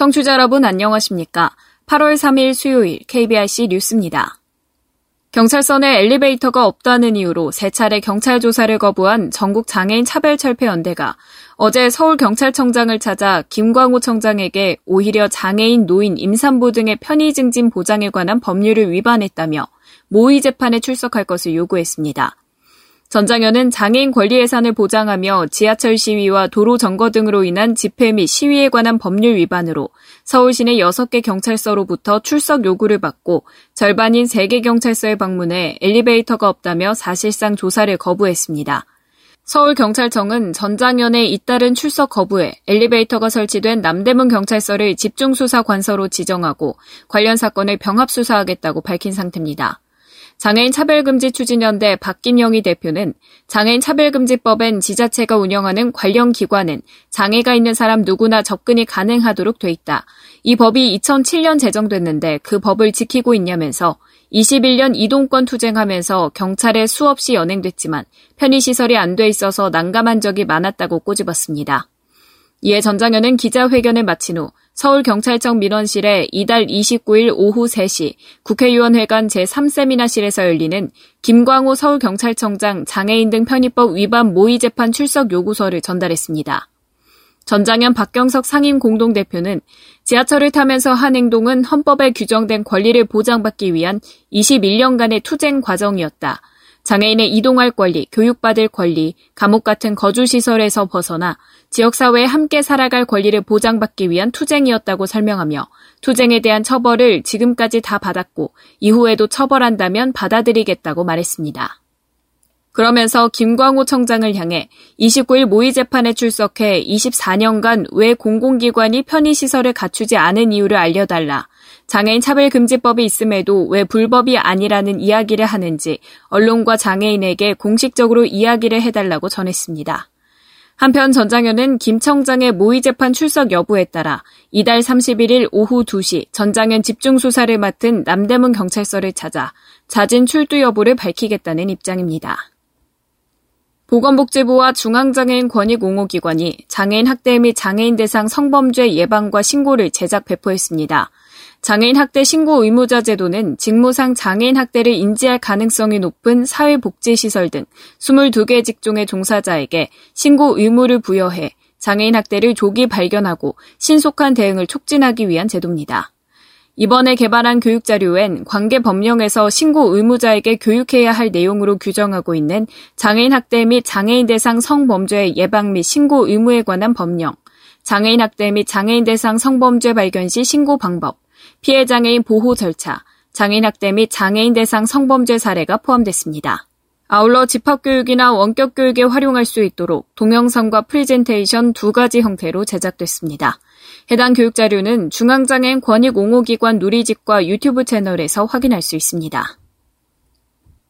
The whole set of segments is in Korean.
청취자 여러분 안녕하십니까? 8월 3일 수요일 KBRC 뉴스입니다. 경찰서 내 엘리베이터가 없다는 이유로 세 차례 경찰 조사를 거부한 전국 장애인 차별철폐연대가 어제 서울경찰청장을 찾아 김광호 청장에게 오히려 장애인, 노인, 임산부 등의 편의 증진 보장에 관한 법률을 위반했다며 모의 재판에 출석할 것을 요구했습니다. 전 장현은 장애인 권리 예산을 보장하며 지하철 시위와 도로 점거 등으로 인한 집회 및 시위에 관한 법률 위반으로 서울시내 6개 경찰서로부터 출석 요구를 받고 절반인 3개 경찰서에 방문해 엘리베이터가 없다며 사실상 조사를 거부했습니다. 서울경찰청은 전장현의 잇따른 출석 거부에 엘리베이터가 설치된 남대문 경찰서를 집중수사 관서로 지정하고 관련 사건을 병합수사하겠다고 밝힌 상태입니다. 장애인 차별금지 추진연대 박김영희 대표는 장애인 차별금지법엔 지자체가 운영하는 관련 기관은 장애가 있는 사람 누구나 접근이 가능하도록 돼 있다. 이 법이 2007년 제정됐는데 그 법을 지키고 있냐면서 21년 이동권 투쟁하면서 경찰에 수없이 연행됐지만 편의시설이 안 돼 있어서 난감한 적이 많았다고 꼬집었습니다. 이에 전 장현은 기자회견을 마친 후 서울경찰청 민원실에 이달 29일 오후 3시 국회의원회관 제3세미나실에서 열리는 김광호 서울경찰청장 장애인 등 편의법 위반 모의재판 출석 요구서를 전달했습니다. 전장현 박경석 상임 공동대표는 지하철을 타면서 한 행동은 헌법에 규정된 권리를 보장받기 위한 21년간의 투쟁 과정이었다. 장애인의 이동할 권리, 교육받을 권리, 감옥 같은 거주시설에서 벗어나 지역사회에 함께 살아갈 권리를 보장받기 위한 투쟁이었다고 설명하며 투쟁에 대한 처벌을 지금까지 다 받았고 이후에도 처벌한다면 받아들이겠다고 말했습니다. 그러면서 김광호 청장을 향해 29일 모의 재판에 출석해 24년간 왜 공공기관이 편의시설을 갖추지 않은 이유를 알려달라. 장애인 차별금지법이 있음에도 왜 불법이 아니라는 이야기를 하는지 언론과 장애인에게 공식적으로 이야기를 해달라고 전했습니다. 한편 전장현은 김 청장의 모의 재판 출석 여부에 따라 이달 31일 오후 2시 전장현 집중수사를 맡은 남대문 경찰서를 찾아 자진 출두 여부를 밝히겠다는 입장입니다. 보건복지부와 중앙장애인 권익옹호기관이 장애인 학대 및 장애인 대상 성범죄 예방과 신고를 제작 배포했습니다. 장애인 학대 신고 의무자 제도는 직무상 장애인 학대를 인지할 가능성이 높은 사회복지시설 등 22개 직종의 종사자에게 신고 의무를 부여해 장애인 학대를 조기 발견하고 신속한 대응을 촉진하기 위한 제도입니다. 이번에 개발한 교육 자료엔 관계 법령에서 신고 의무자에게 교육해야 할 내용으로 규정하고 있는 장애인 학대 및 장애인 대상 성범죄 예방 및 신고 의무에 관한 법령, 장애인 학대 및 장애인 대상 성범죄 발견 시 신고 방법, 피해 장애인 보호 절차, 장애인 학대 및 장애인 대상 성범죄 사례가 포함됐습니다. 아울러 집합교육이나 원격교육에 활용할 수 있도록 동영상과 프리젠테이션 두 가지 형태로 제작됐습니다. 해당 교육 자료는 중앙장애인 권익옹호기관 누리집과 유튜브 채널에서 확인할 수 있습니다.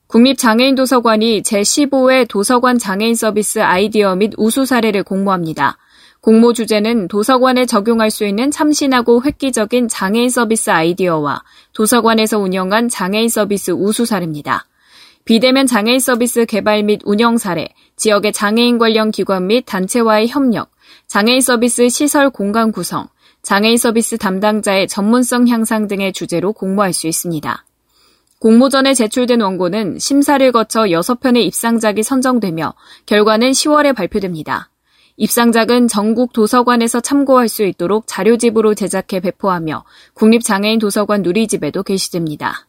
국립장애인도서관이 제15회 도서관 장애인 서비스 아이디어 및 우수 사례를 공모합니다. 공모 주제는 도서관에 적용할 수 있는 참신하고 획기적인 장애인 서비스 아이디어와 도서관에서 운영한 장애인 서비스 우수 사례입니다. 비대면 장애인 서비스 개발 및 운영 사례, 지역의 장애인 관련 기관 및 단체와의 협력, 장애인 서비스 시설 공간 구성, 장애인 서비스 담당자의 전문성 향상 등의 주제로 공모할 수 있습니다. 공모전에 제출된 원고는 심사를 거쳐 6편의 입상작이 선정되며 결과는 10월에 발표됩니다. 입상작은 전국 도서관에서 참고할 수 있도록 자료집으로 제작해 배포하며 국립장애인 도서관 누리집에도 게시됩니다.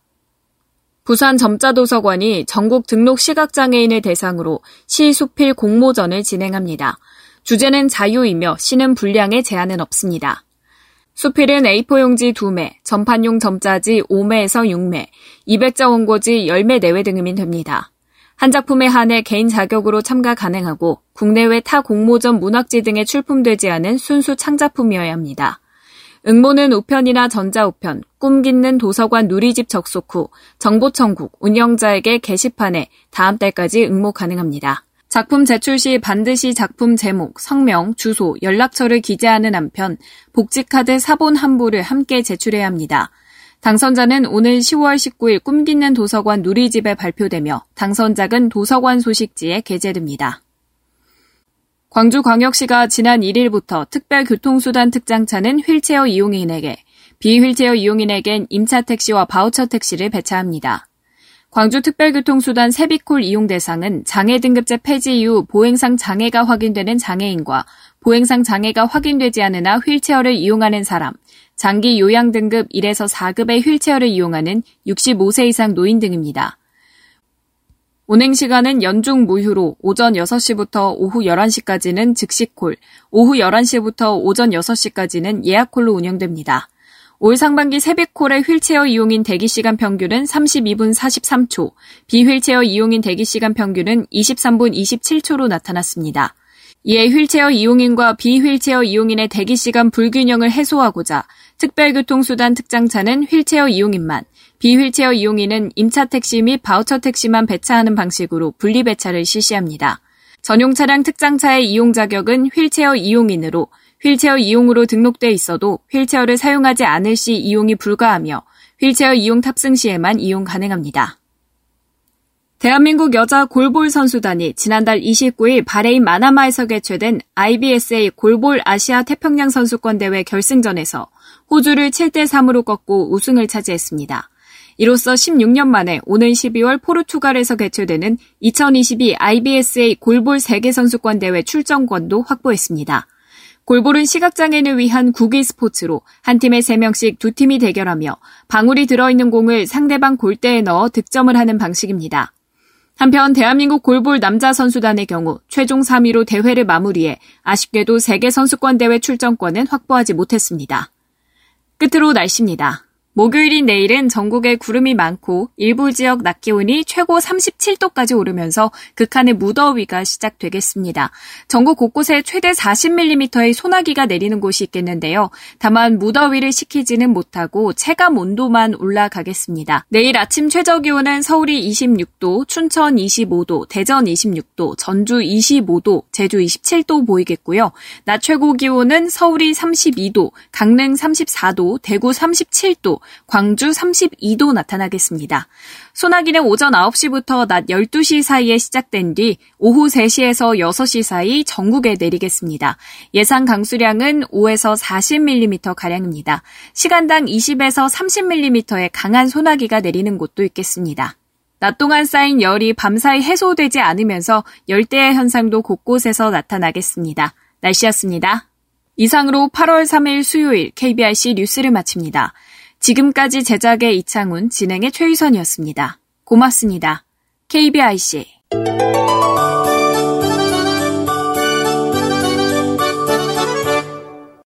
부산 점자도서관이 전국 등록 시각장애인을 대상으로 시수필 공모전을 진행합니다. 주제는 자유이며 시는 분량에 제한은 없습니다. 수필은 A4 용지 2매, 전판용 점자지 5매에서 6매, 200자 원고지 10매 내외 등이면 됩니다. 한 작품에 한해 개인 자격으로 참가 가능하고 국내외 타 공모전 문학지 등에 출품되지 않은 순수 창작품이어야 합니다. 응모는 우편이나 전자우편, 꿈깃는 도서관 누리집 접속 후 정보청국 운영자에게 게시판에 다음 달까지 응모 가능합니다. 작품 제출 시 반드시 작품 제목, 성명, 주소, 연락처를 기재하는 한편 복지카드 사본 한 부를 함께 제출해야 합니다. 당선자는 오늘 10월 19일 꿈깃는 도서관 누리집에 발표되며 당선작은 도서관 소식지에 게재됩니다. 광주광역시가 지난 1일부터 특별교통수단 특장차는 휠체어 이용인에게, 비휠체어 이용인에겐 임차 택시와 바우처 택시를 배차합니다. 광주특별교통수단 세비콜 이용 대상은 장애 등급제 폐지 이후 보행상 장애가 확인되는 장애인과 보행상 장애가 확인되지 않으나 휠체어를 이용하는 사람, 장기 요양 등급 1에서 4급의 휠체어를 이용하는 65세 이상 노인 등입니다. 운행 시간은 연중 무휴로 오전 6시부터 오후 11시까지는 즉시 콜, 오후 11시부터 오전 6시까지는 예약 콜로 운영됩니다. 올 상반기 세비콜의 휠체어 이용인 대기시간 평균은 32분 43초, 비휠체어 이용인 대기시간 평균은 23분 27초로 나타났습니다. 이에 휠체어 이용인과 비휠체어 이용인의 대기시간 불균형을 해소하고자 특별교통수단 특장차는 휠체어 이용인만, 비휠체어 이용인은 임차 택시 및 바우처 택시만 배차하는 방식으로 분리 배차를 실시합니다. 전용 차량 특장차의 이용 자격은 휠체어 이용인으로 휠체어 이용으로 등록돼 있어도 휠체어를 사용하지 않을 시 이용이 불가하며 휠체어 이용 탑승 시에만 이용 가능합니다. 대한민국 여자 골볼 선수단이 지난달 29일 바레인 마나마에서 개최된 IBSA 골볼 아시아 태평양 선수권 대회 결승전에서 호주를 7대 3으로 꺾고 우승을 차지했습니다. 이로써 16년 만에 오는 12월 포르투갈에서 개최되는 2022 IBSA 골볼 세계 선수권 대회 출전권도 확보했습니다. 골볼은 시각장애인을 위한 국위 스포츠로 한 팀에 3명씩 두 팀이 대결하며 방울이 들어있는 공을 상대방 골대에 넣어 득점을 하는 방식입니다. 한편 대한민국 골볼 남자 선수단의 경우 최종 3위로 대회를 마무리해 아쉽게도 세계 선수권 대회 출전권은 확보하지 못했습니다. 끝으로 날씨입니다. 목요일인 내일은 전국에 구름이 많고 일부 지역 낮 기온이 최고 37도까지 오르면서 극한의 무더위가 시작되겠습니다. 전국 곳곳에 최대 40mm의 소나기가 내리는 곳이 있겠는데요. 다만 무더위를 식히지는 못하고 체감 온도만 올라가겠습니다. 내일 아침 최저 기온은 서울이 26도, 춘천 25도, 대전 26도, 전주 25도, 제주 27도 보이겠고요. 낮 최고 기온은 서울이 32도, 강릉 34도, 대구 37도, 광주 32도 나타나겠습니다. 소나기는 오전 9시부터 낮 12시 사이에 시작된 뒤 오후 3시에서 6시 사이 전국에 내리겠습니다. 예상 강수량은 5에서 40mm 가량입니다. 시간당 20에서 30mm의 강한 소나기가 내리는 곳도 있겠습니다. 낮 동안 쌓인 열이 밤사이 해소되지 않으면서 열대의 현상도 곳곳에서 나타나겠습니다. 날씨였습니다. 이상으로 8월 3일 수요일 KBRC 뉴스를 마칩니다. 지금까지 제작의 이창훈, 진행의 최유선이었습니다. 고맙습니다. KBIC